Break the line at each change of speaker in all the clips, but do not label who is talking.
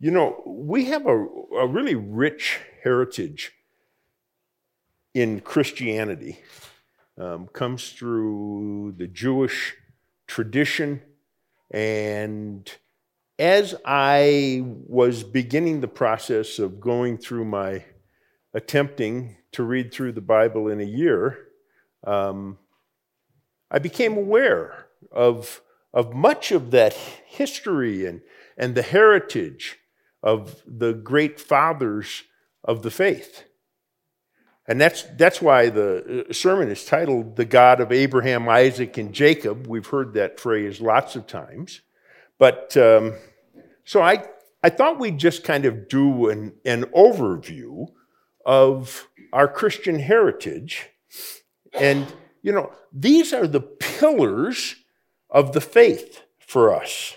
You know, we have a, a really rich heritage in Christianity. Um, comes through the Jewish tradition. And as I was beginning the process of going through my attempting to read through the Bible in a year, um, I became aware of, of much of that history and, and the heritage of the great fathers of the faith. And that's, that's why the uh, sermon is titled The God of Abraham, Isaac, and Jacob. We've heard that phrase lots of times. But um, so I, I thought we'd just kind of do an, an overview of our Christian heritage. And, you know, these are the pillars of the faith for us.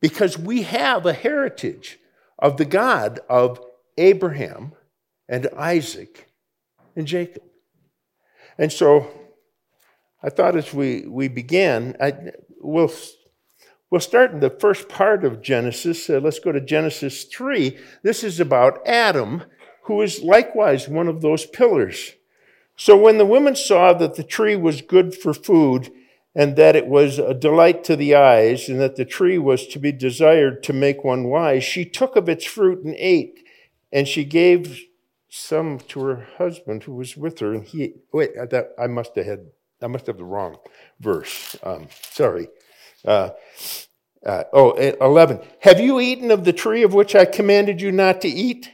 Because we have a heritage of the God of Abraham and Isaac and Jacob. And so I thought as we, we began, I, we'll, we'll start in the first part of Genesis. Uh, let's go to Genesis 3. This is about Adam, who is likewise one of those pillars. So when the woman saw that the tree was good for food, and that it was a delight to the eyes, and that the tree was to be desired to make one wise, she took of its fruit and ate, and she gave some to her husband who was with her, and he wait. That I must have had. I must have the wrong verse. Um, sorry. Uh, uh, oh, 11. Have you eaten of the tree of which I commanded you not to eat?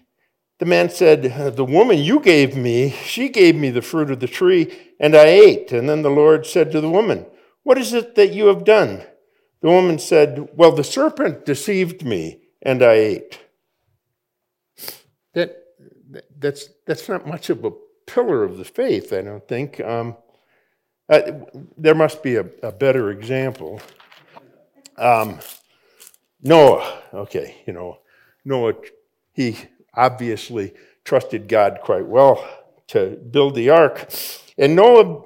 The man said, The woman you gave me, she gave me the fruit of the tree, and I ate. And then the Lord said to the woman, What is it that you have done? The woman said, Well, the serpent deceived me, and I ate. That that's, that's not much of a pillar of the faith, I don't think. Um, uh, there must be a, a better example. Um, Noah, okay, you know, Noah, he obviously trusted God quite well to build the ark. And Noah,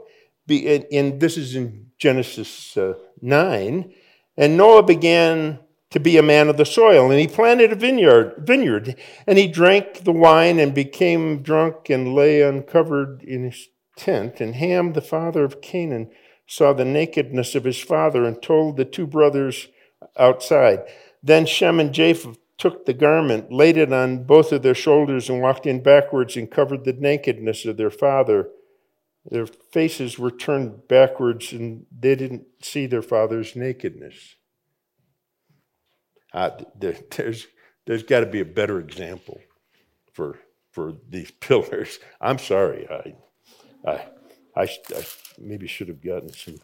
Be and this is in Genesis uh, 9, and Noah began to be a man of the soil. And he planted a vineyard, vineyard, and he drank the wine and became drunk and lay uncovered in his tent. And Ham, the father of Canaan, saw the nakedness of his father and told the two brothers outside. Then Shem and Japheth took the garment, laid it on both of their shoulders, and walked in backwards and covered the nakedness of their father. Their faces were turned backwards, and they didn't see their father's nakedness. Uh, there's there's got to be a better example for for these pillars. I'm sorry, I I I, I maybe should have gotten some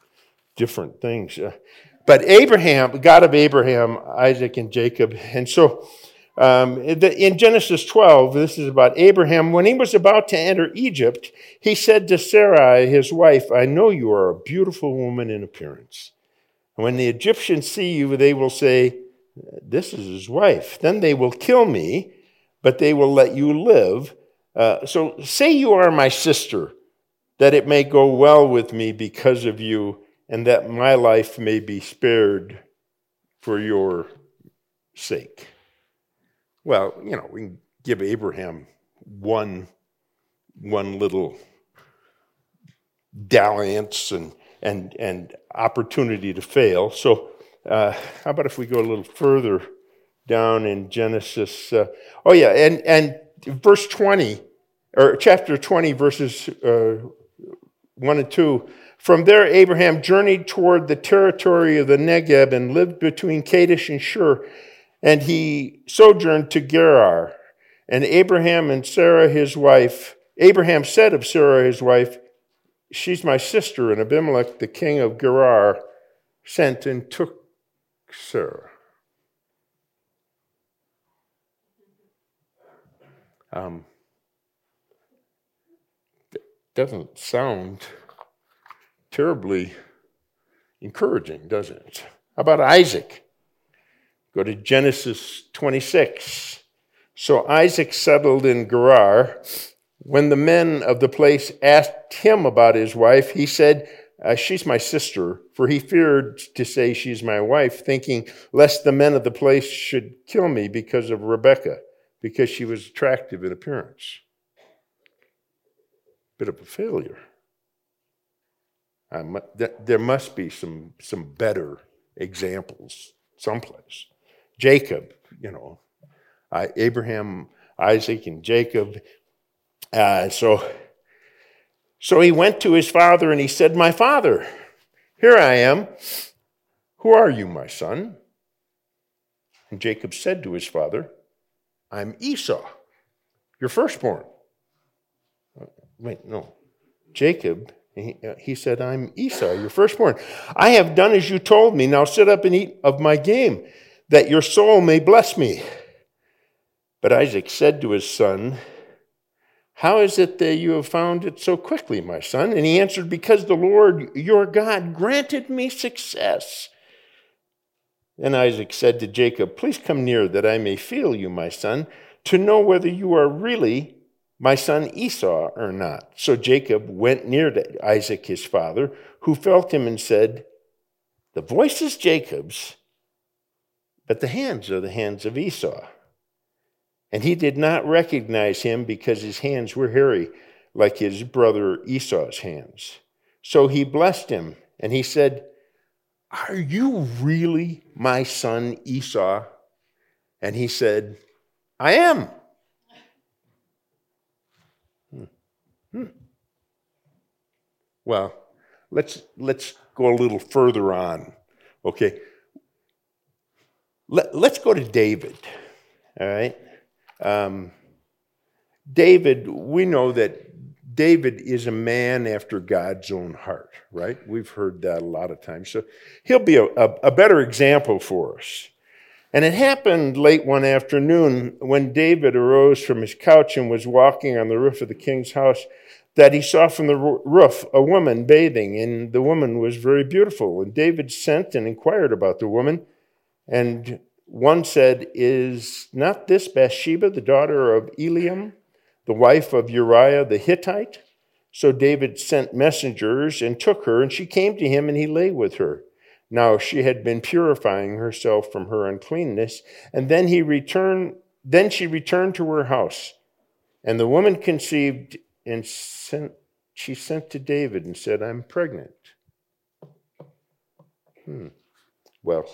different things. Uh, but Abraham, God of Abraham, Isaac, and Jacob, and so. Um, in Genesis 12, this is about Abraham. When he was about to enter Egypt, he said to Sarai, his wife, I know you are a beautiful woman in appearance. When the Egyptians see you, they will say, this is his wife. Then they will kill me, but they will let you live. Uh, so say you are my sister, that it may go well with me because of you, and that my life may be spared for your sake. Well, you know, we can give Abraham one, one little dalliance and, and, and opportunity to fail. So uh, how about if we go a little further down in Genesis? Uh, oh, yeah, and, and verse 20, or chapter 20, verses uh, 1 and 2. From there, Abraham journeyed toward the territory of the Negeb and lived between Kadesh and Shur, and he sojourned to Gerar. And Abraham and Sarah, his wife, Abraham said of Sarah, his wife, She's my sister. And Abimelech, the king of Gerar, sent and took Sarah. Um, doesn't sound terribly encouraging, does it? How about Isaac? Go to Genesis 26. So Isaac settled in Gerar. When the men of the place asked him about his wife, he said, uh, She's my sister, for he feared to say she's my wife, thinking lest the men of the place should kill me because of Rebekah, because she was attractive in appearance. Bit of a failure. there must be some, some better examples someplace. Jacob, you know, Abraham, Isaac, and Jacob. Uh, so so he went to his father and he said, My father, here I am. Who are you, my son? And Jacob said to his father, I'm Esau, your firstborn. Wait, no. Jacob, he, uh, he said, I'm Esau, your firstborn. I have done as you told me. Now sit up and eat of my game, that your soul may bless me. But Isaac said to his son, how is it that you have found it so quickly, my son? And he answered, Because the Lord your God granted me success. Then Isaac said to Jacob, Please come near that I may feel you, my son, to know whether you are really my son Esau or not. So Jacob went near to Isaac his father, who felt him and said, The voice is Jacob's, but the hands are the hands of Esau. And he did not recognize him because his hands were hairy, like his brother Esau's hands. So he blessed him, and he said, Are you really my son Esau? And he said, I am. Hmm. Hmm. Well, let's, let's go a little further on. Okay. Let, let's go to David. All right. Um, David, we know that David is a man after God's own heart, right? We've heard that a lot of times. So he'll be a, a, a better example for us. And it happened late one afternoon when David arose from his couch and was walking on the roof of the king's house that he saw from the roof a woman bathing, and the woman was very beautiful. And David sent and inquired about the woman. And one said, Is not this Bathsheba, the daughter of Eliam, the wife of Uriah the Hittite? So David sent messengers and took her, and she came to him, and he lay with her. Now she had been purifying herself from her uncleanness, and then he returned. Then she returned to her house, and the woman conceived and sent. She sent to David and said, "I'm pregnant." Hmm. Well,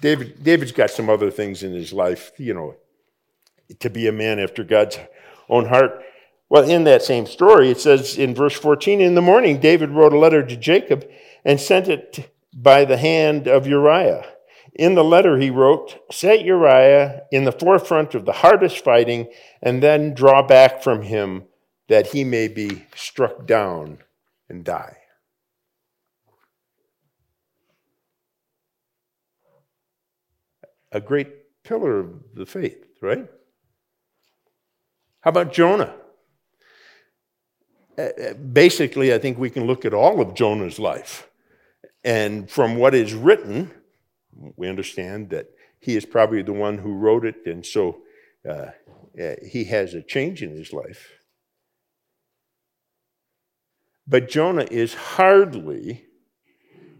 David, David's got some other things in his life, you know, to be a man after God's own heart. Well, in that same story, it says in verse 14 In the morning, David wrote a letter to Joab and sent it by the hand of Uriah. In the letter, he wrote, Set Uriah in the forefront of the hardest fighting, and then draw back from him that he may be struck down and die. A great pillar of the faith, right? How about Jonah? Uh, uh, basically, I think we can look at all of Jonah's life. And from what is written, we understand that he is probably the one who wrote it, and so uh, uh, he has a change in his life. But Jonah is hardly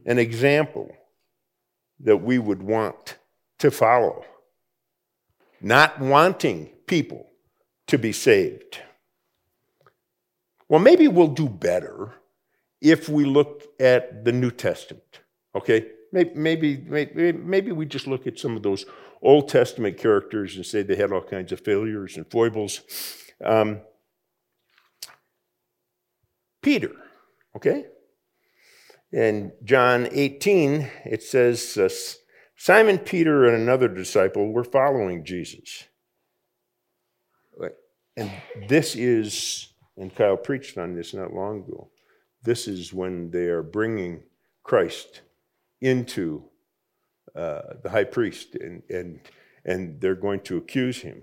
an example that we would want to follow, not wanting people to be saved. Well, maybe we'll do better if we look at the New Testament, okay? Maybe, maybe, maybe we just look at some of those Old Testament characters and say they had all kinds of failures and foibles. Um, Peter, okay? In John 18, it says, uh, Simon Peter and another disciple were following Jesus. And this is, and Kyle preached on this not long ago, this is when they are bringing Christ into uh, the high priest and, and, and they're going to accuse him.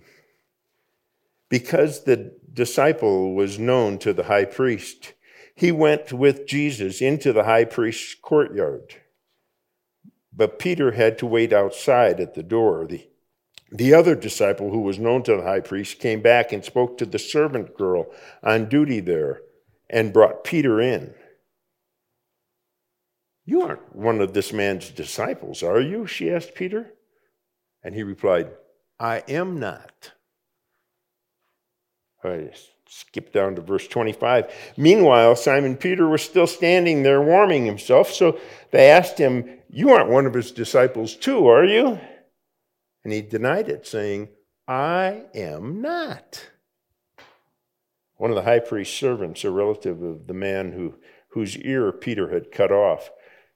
Because the disciple was known to the high priest, he went with Jesus into the high priest's courtyard. But Peter had to wait outside at the door. The, the other disciple, who was known to the high priest, came back and spoke to the servant girl on duty there and brought Peter in. You aren't one of this man's disciples, are you? She asked Peter. And he replied, I am not. Right, skip down to verse 25. Meanwhile, Simon Peter was still standing there warming himself. So they asked him, You aren't one of his disciples, too, are you? And he denied it, saying, I am not. One of the high priest's servants, a relative of the man who, whose ear Peter had cut off,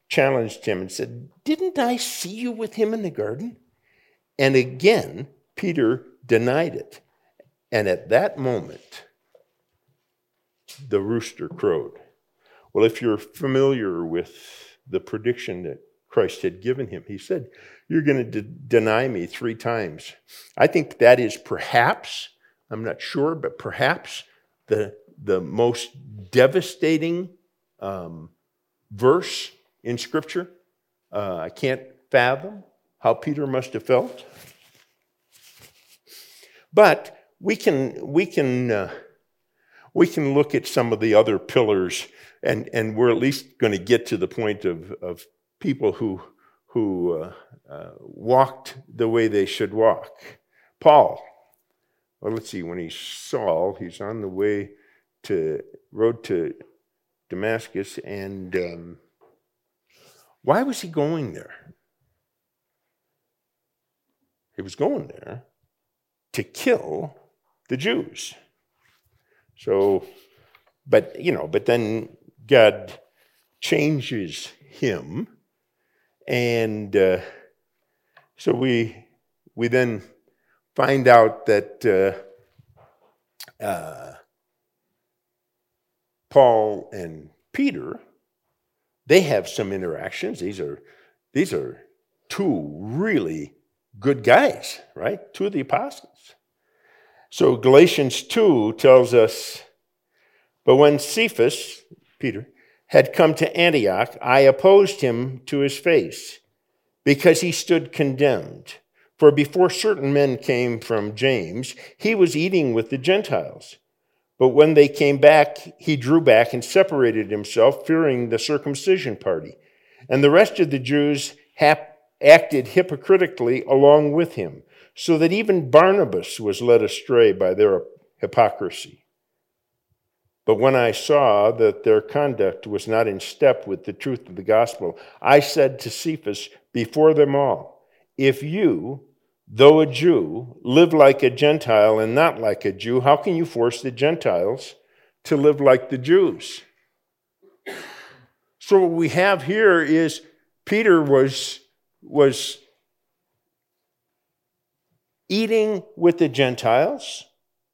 challenged him and said, Didn't I see you with him in the garden? And again, Peter denied it. And at that moment, the rooster crowed. Well, if you're familiar with the prediction that Christ had given him, he said, You're going to de- deny me three times. I think that is perhaps, I'm not sure, but perhaps the, the most devastating um, verse in Scripture. Uh, I can't fathom how Peter must have felt. But we can, we can, uh, we can look at some of the other pillars, and, and we're at least going to get to the point of, of people who, who uh, uh, walked the way they should walk. Paul, well, let's see, when he's Saul, he's on the way to, road to Damascus, and um, why was he going there? He was going there to kill the Jews. So, but, you know, but then God changes him. And uh, so we, we then find out that uh, uh, Paul and Peter, they have some interactions. These are, these are two really good guys, right? Two of the apostles. So Galatians 2 tells us, But when Cephas, Peter, had come to Antioch, I opposed him to his face, because he stood condemned. For before certain men came from James, he was eating with the Gentiles. But when they came back, he drew back and separated himself, fearing the circumcision party. And the rest of the Jews hap- acted hypocritically along with him, so that even Barnabas was led astray by their hypocrisy. But when I saw that their conduct was not in step with the truth of the gospel, I said to Cephas before them all, If you, though a Jew, live like a Gentile and not like a Jew, how can you force the Gentiles to live like the Jews? So, what we have here is Peter was was eating with the Gentiles,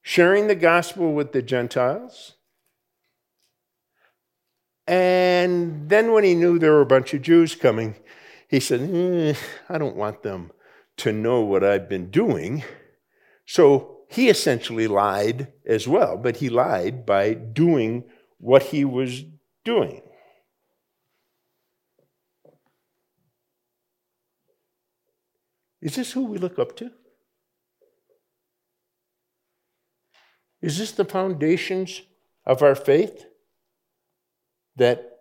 sharing the gospel with the Gentiles. And then, when he knew there were a bunch of Jews coming, he said, eh, I don't want them to know what I've been doing. So he essentially lied as well, but he lied by doing what he was doing. Is this who we look up to? Is this the foundations of our faith that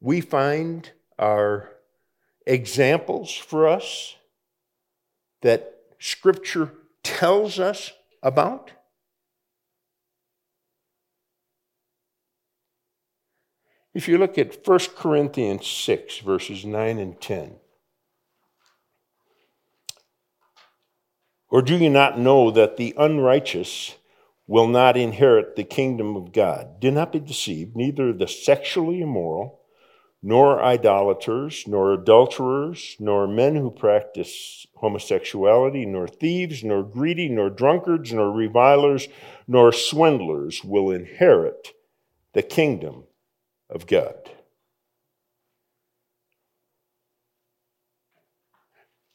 we find are examples for us that Scripture tells us about? If you look at 1 Corinthians 6, verses 9 and 10, Or do you not know that the unrighteous will not inherit the kingdom of God? Do not be deceived, neither the sexually immoral, nor idolaters, nor adulterers, nor men who practice homosexuality, nor thieves, nor greedy, nor drunkards, nor revilers, nor swindlers will inherit the kingdom of God.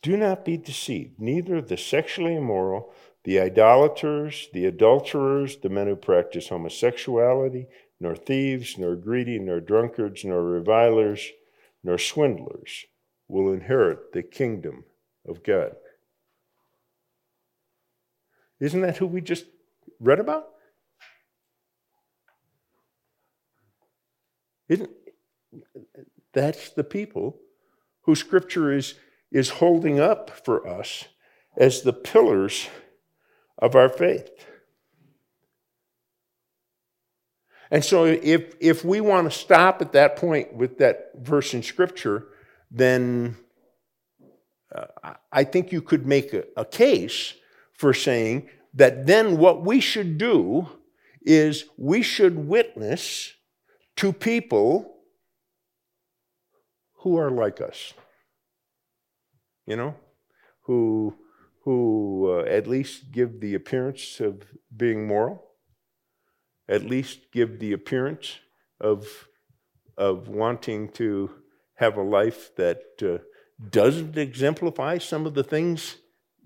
Do not be deceived. Neither the sexually immoral, the idolaters, the adulterers, the men who practice homosexuality, nor thieves, nor greedy, nor drunkards, nor revilers, nor swindlers will inherit the kingdom of God. Isn't that who we just read about? Isn't, That's the people who Scripture is, is holding up for us as the pillars of our faith. And so, if, if we want to stop at that point with that verse in Scripture, then uh, I think you could make a, a case for saying that then what we should do is we should witness to people who are like us. You know, who who uh, at least give the appearance of being moral, at least give the appearance of of wanting to have a life that uh, doesn't exemplify some of the things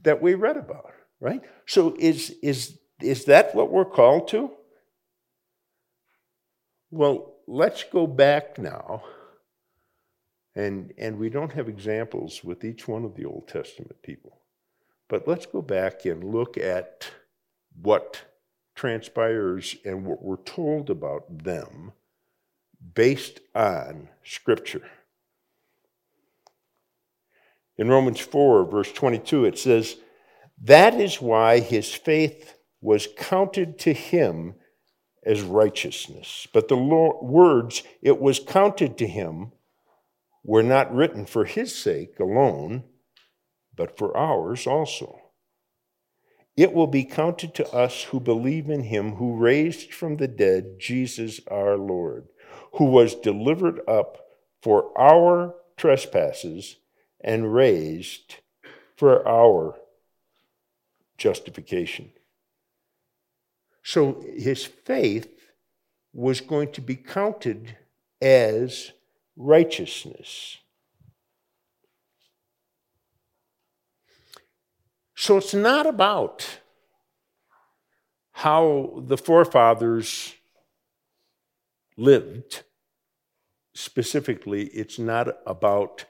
that we read about, right? So is is is that what we're called to? Well, let's go back now. And, and we don't have examples with each one of the Old Testament people. But let's go back and look at what transpires and what we're told about them based on Scripture. In Romans 4, verse 22, it says, That is why his faith was counted to him as righteousness. But the Lord, words, it was counted to him, were not written for his sake alone, but for ours also. It will be counted to us who believe in him who raised from the dead Jesus our Lord, who was delivered up for our trespasses and raised for our justification. So his faith was going to be counted as righteousness. So it's not about how the forefathers lived. Specifically, it's not about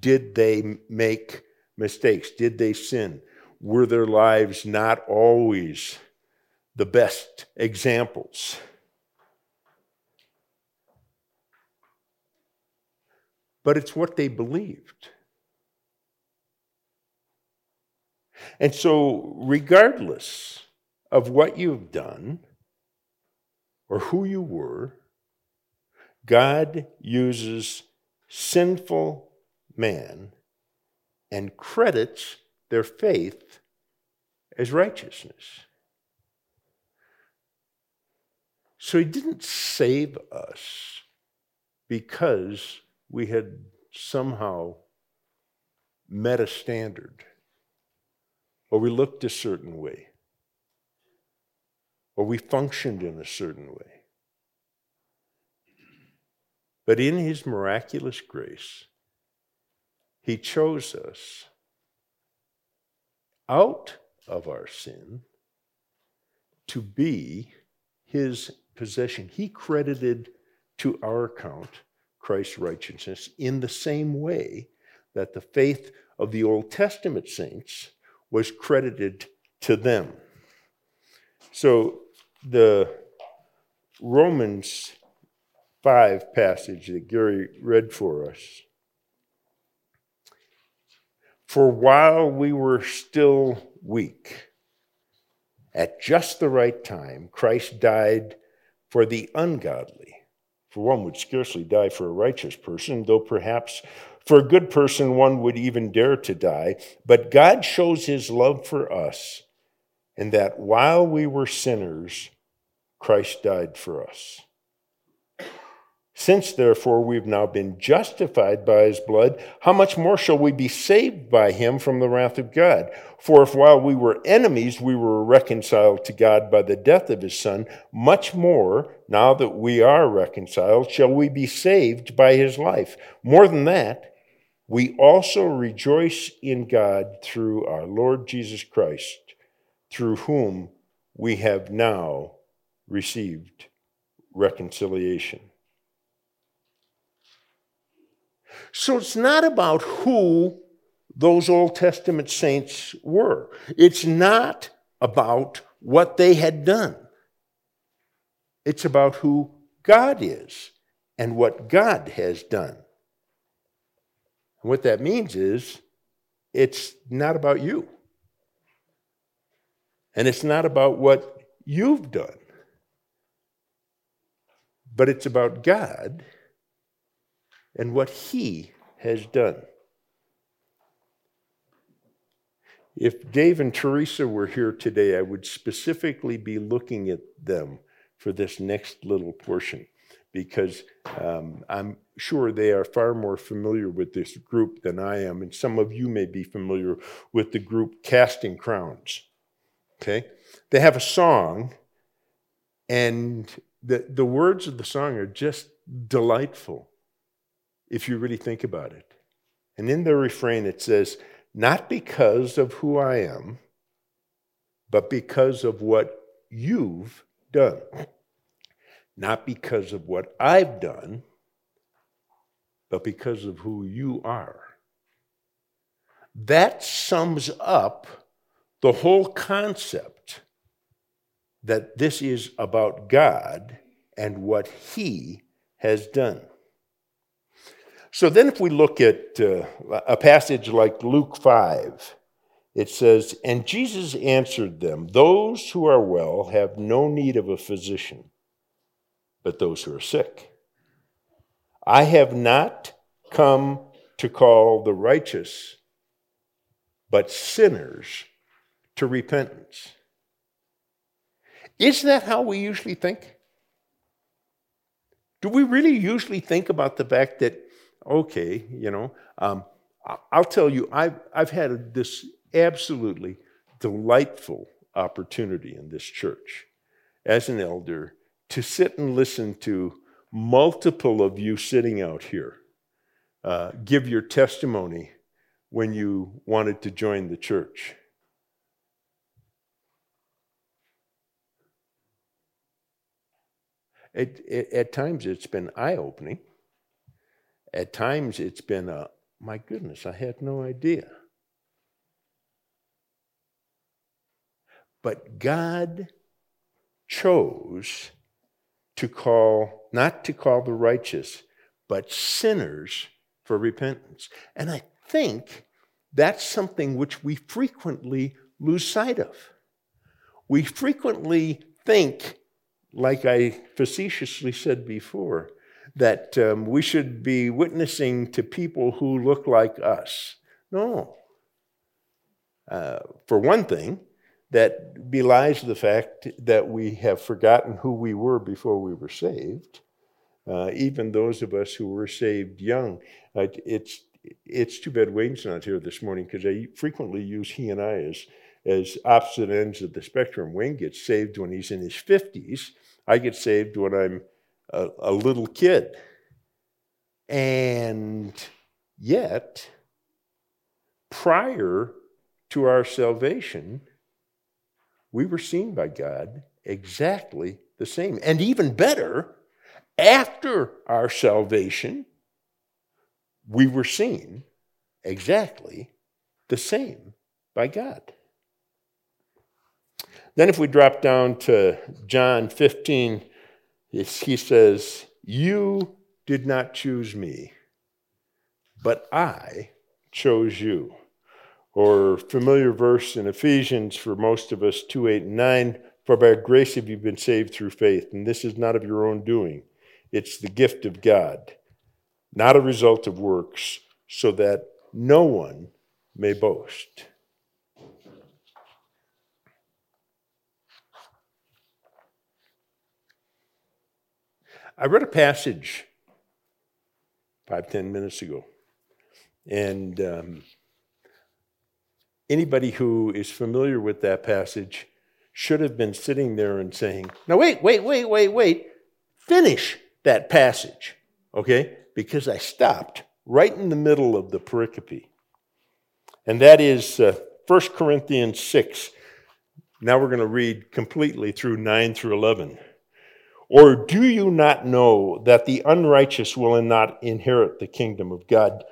did they make mistakes? Did they sin? Were their lives not always the best examples? But it's what they believed. And so, regardless of what you've done or who you were, God uses sinful man and credits their faith as righteousness. So he didn't save us because we had somehow met a standard, or we looked a certain way, or we functioned in a certain way. But in his miraculous grace, he chose us out of our sin to be his possession. He credited to our account Christ's righteousness in the same way that the faith of the Old Testament saints was credited to them. So the Romans 5 passage that Gary read for us for while we were still weak, at just the right time, Christ died for the ungodly. For one would scarcely die for a righteous person, though perhaps for a good person one would even dare to die. But God shows his love for us in that while we were sinners, Christ died for us. Since therefore we've now been justified by his blood, how much more shall we be saved by him from the wrath of God? For if while we were enemies we were reconciled to God by the death of his son, much more, now that we are reconciled, shall we be saved by his life. More than that, we also rejoice in God through our Lord Jesus Christ, through whom we have now received reconciliation. So it's not about who those Old Testament saints were, it's not about what they had done. It's about who God is and what God has done. And what that means is it's not about you. And it's not about what you've done. But it's about God and what He has done. If Dave and Teresa were here today, I would specifically be looking at them for this next little portion because um, I'm sure they are far more familiar with this group than I am, and some of you may be familiar with the group Casting Crowns. Okay? They have a song, and the, the words of the song are just delightful if you really think about it. And in the refrain, it says, Not because of who I am, but because of what you've done. Not because of what I've done, but because of who you are. That sums up the whole concept that this is about God and what He has done. So then, if we look at uh, a passage like Luke 5, it says, And Jesus answered them, Those who are well have no need of a physician, but those who are sick. I have not come to call the righteous, but sinners to repentance. Isn't that how we usually think? Do we really usually think about the fact that okay, you know. Um, I'll tell you, I've, I've had this absolutely delightful opportunity in this church as an elder to sit and listen to multiple of you sitting out here uh, give your testimony when you wanted to join the church. It, it, at times, it's been eye opening. At times it's been a, my goodness, I had no idea. But God chose to call, not to call the righteous, but sinners for repentance. And I think that's something which we frequently lose sight of. We frequently think, like I facetiously said before, that um, we should be witnessing to people who look like us. No. Uh, for one thing, that belies the fact that we have forgotten who we were before we were saved. Uh, even those of us who were saved young. Uh, it's, it's too bad Wayne's not here this morning because I frequently use he and I as, as opposite ends of the spectrum. Wayne gets saved when he's in his 50s. I get saved when I'm a, a little kid. And yet, prior to our salvation, we were seen by God exactly the same. And even better, after our salvation, we were seen exactly the same by God. Then, if we drop down to John 15, he says, You did not choose me, but I chose you. Or familiar verse in Ephesians for most of us, 2 8 and 9 For by grace have you been saved through faith, and this is not of your own doing. It's the gift of God, not a result of works, so that no one may boast. I read a passage five, ten minutes ago. And um, anybody who is familiar with that passage should have been sitting there and saying, Now, wait, wait, wait, wait, wait, finish that passage, okay? Because I stopped right in the middle of the pericope. And that is uh, 1 Corinthians 6. Now we're going to read completely through 9 through 11. Or do you not know that the unrighteous will not inherit the kingdom of God?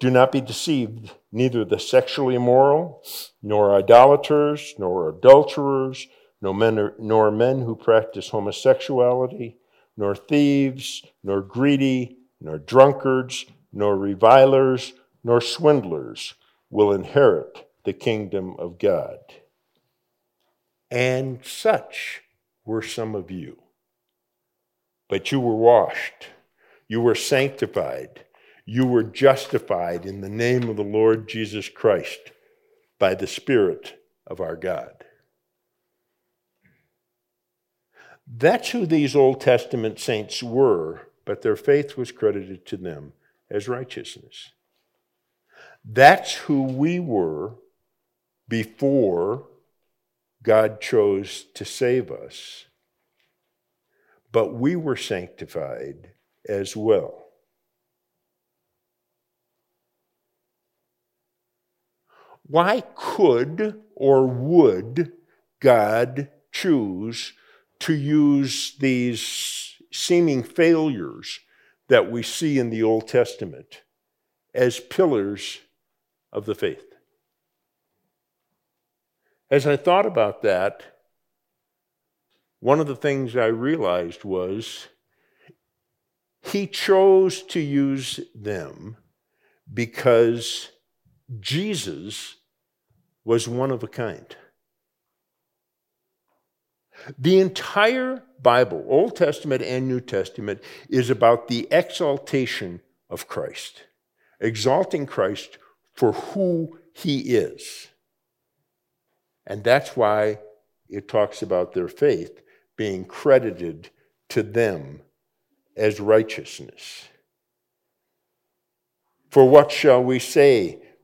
Do not be deceived. Neither the sexually immoral, nor idolaters, nor adulterers, nor men, nor men who practice homosexuality, nor thieves, nor greedy, nor drunkards, nor revilers, nor swindlers will inherit the kingdom of God. And such were some of you. But you were washed, you were sanctified, you were justified in the name of the Lord Jesus Christ by the Spirit of our God. That's who these Old Testament saints were, but their faith was credited to them as righteousness. That's who we were before God chose to save us. But we were sanctified as well. Why could or would God choose to use these seeming failures that we see in the Old Testament as pillars of the faith. As I thought about that, one of the things I realized was he chose to use them because Jesus was one of a kind. The entire Bible, Old Testament and New Testament, is about the exaltation of Christ, exalting Christ for who he is. And that's why it talks about their faith being credited to them as righteousness. For what shall we say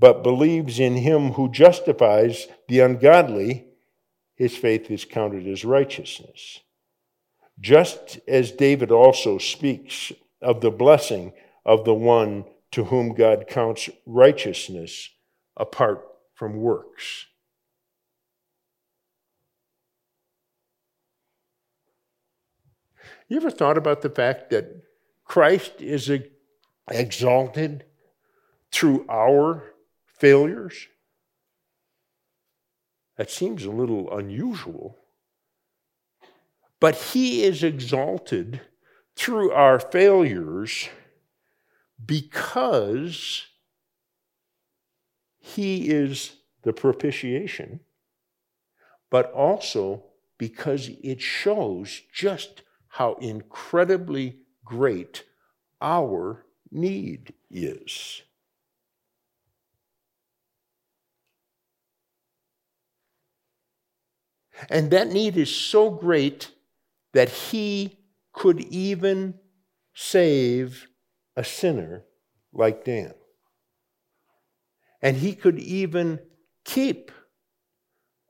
but believes in him who justifies the ungodly, his faith is counted as righteousness. Just as David also speaks of the blessing of the one to whom God counts righteousness apart from works. You ever thought about the fact that Christ is exalted through our failures? That seems a little unusual. But he is exalted through our failures because he is the propitiation, but also because it shows just how incredibly great our need is. And that need is so great that he could even save a sinner like Dan. And he could even keep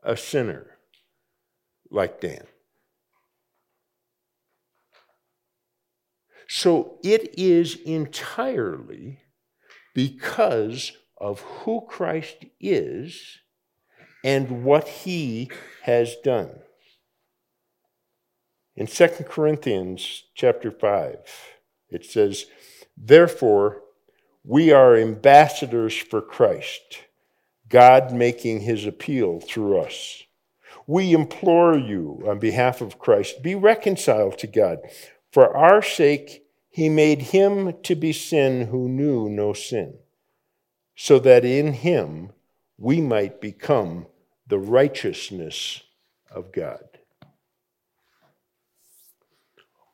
a sinner like Dan. So it is entirely because of who Christ is and what he has done. In 2 Corinthians chapter 5, it says, Therefore, we are ambassadors for Christ, God making his appeal through us. We implore you on behalf of Christ, be reconciled to God. For our sake, he made him to be sin who knew no sin, so that in him we might become the righteousness of God.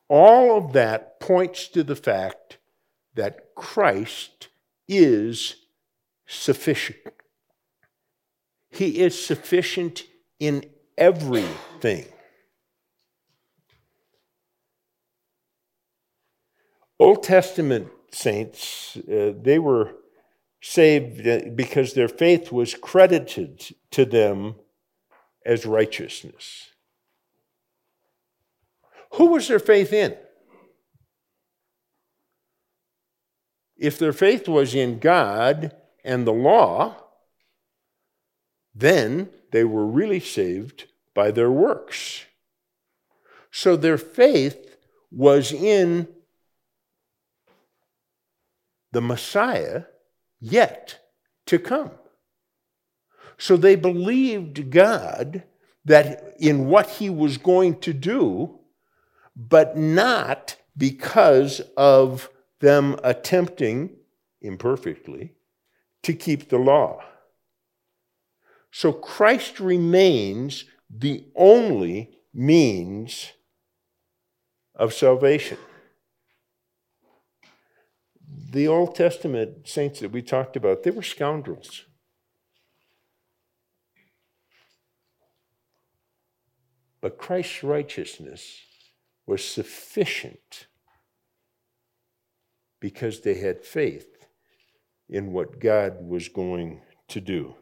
All of that points to the fact that Christ is sufficient. He is sufficient in everything. Old Testament saints, uh, they were saved uh, because their faith was credited to them as righteousness. Who was their faith in? If their faith was in God and the law, then they were really saved by their works. So their faith was in the Messiah yet to come. So they believed God that in what he was going to do, but not because of them attempting imperfectly to keep the law. So Christ remains the only means of salvation. The Old Testament saints that we talked about, they were scoundrels. But Christ's righteousness was sufficient because they had faith in what God was going to do.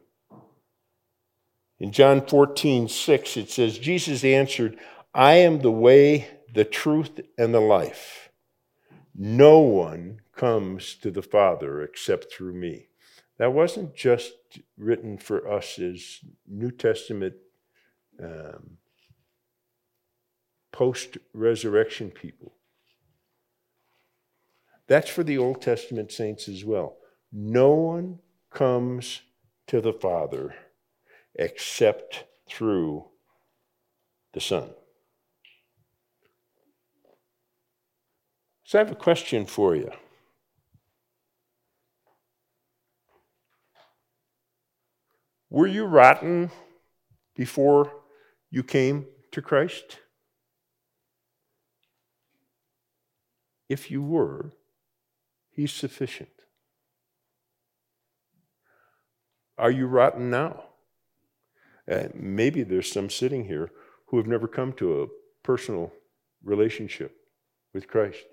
In John 14, 6, it says, Jesus answered, I am the way, the truth, and the life. No one comes to the Father except through me. That wasn't just written for us as New Testament um, post resurrection people. That's for the Old Testament saints as well. No one comes to the Father except through the Son. So I have a question for you. Were you rotten before you came to Christ? If you were, He's sufficient. Are you rotten now? Uh, maybe there's some sitting here who have never come to a personal relationship with Christ.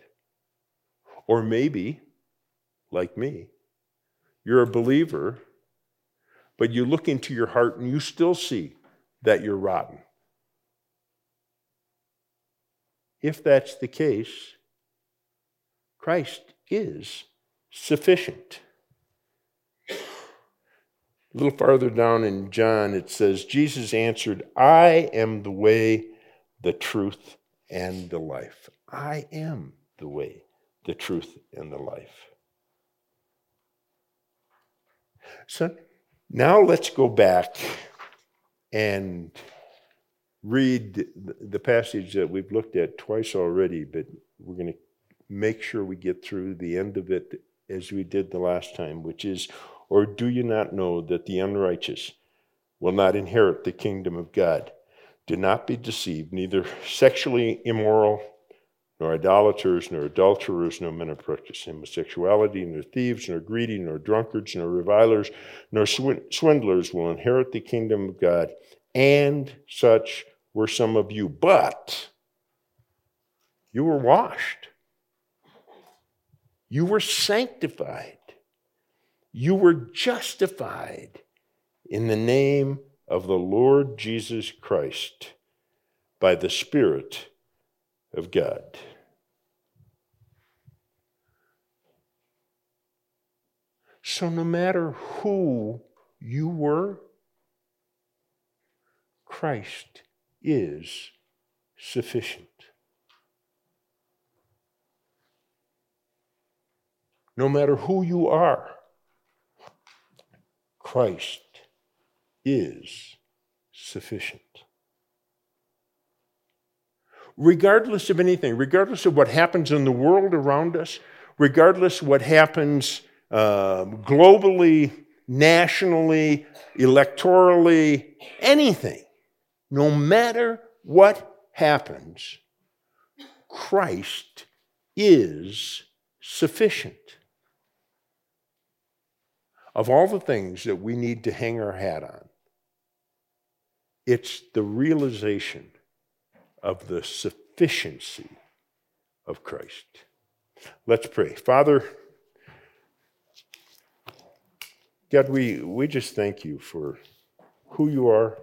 Or maybe, like me, you're a believer, but you look into your heart and you still see that you're rotten. If that's the case, Christ is sufficient. A little farther down in John, it says, Jesus answered, I am the way, the truth, and the life. I am the way, the truth, and the life. So now let's go back and read the passage that we've looked at twice already, but we're going to make sure we get through the end of it as we did the last time, which is or do you not know that the unrighteous will not inherit the kingdom of God? Do not be deceived, neither sexually immoral, nor idolaters, nor adulterers, nor men of practice homosexuality, nor thieves, nor greedy, nor drunkards, nor revilers, nor swindlers will inherit the kingdom of God. And such were some of you. But you were washed, you were sanctified you were justified in the name of the Lord Jesus Christ by the Spirit of God. So, no matter who you were, Christ is sufficient. No matter who you are, Christ is sufficient. Regardless of anything, regardless of what happens in the world around us, regardless what happens uh, globally, nationally, electorally, anything, no matter what happens, Christ is sufficient of all the things that we need to hang our hat on, it's the realization of the sufficiency of Christ. Let's pray. Father, God, we, we just thank you for who you are,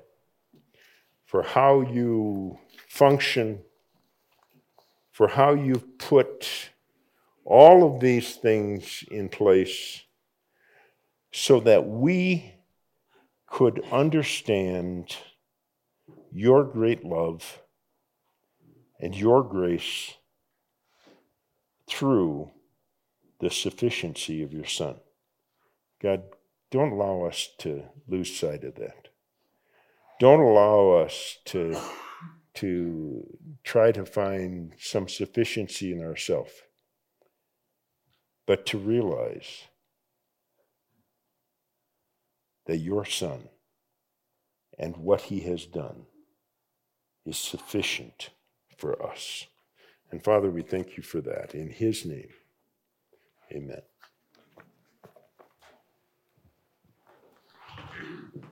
for how you function, for how you've put all of these things in place so that we could understand your great love and your grace through the sufficiency of your Son. God, don't allow us to lose sight of that. Don't allow us to, to try to find some sufficiency in ourselves, but to realize that your Son and what he has done is sufficient for us. And Father, we thank you for that. In his name, amen.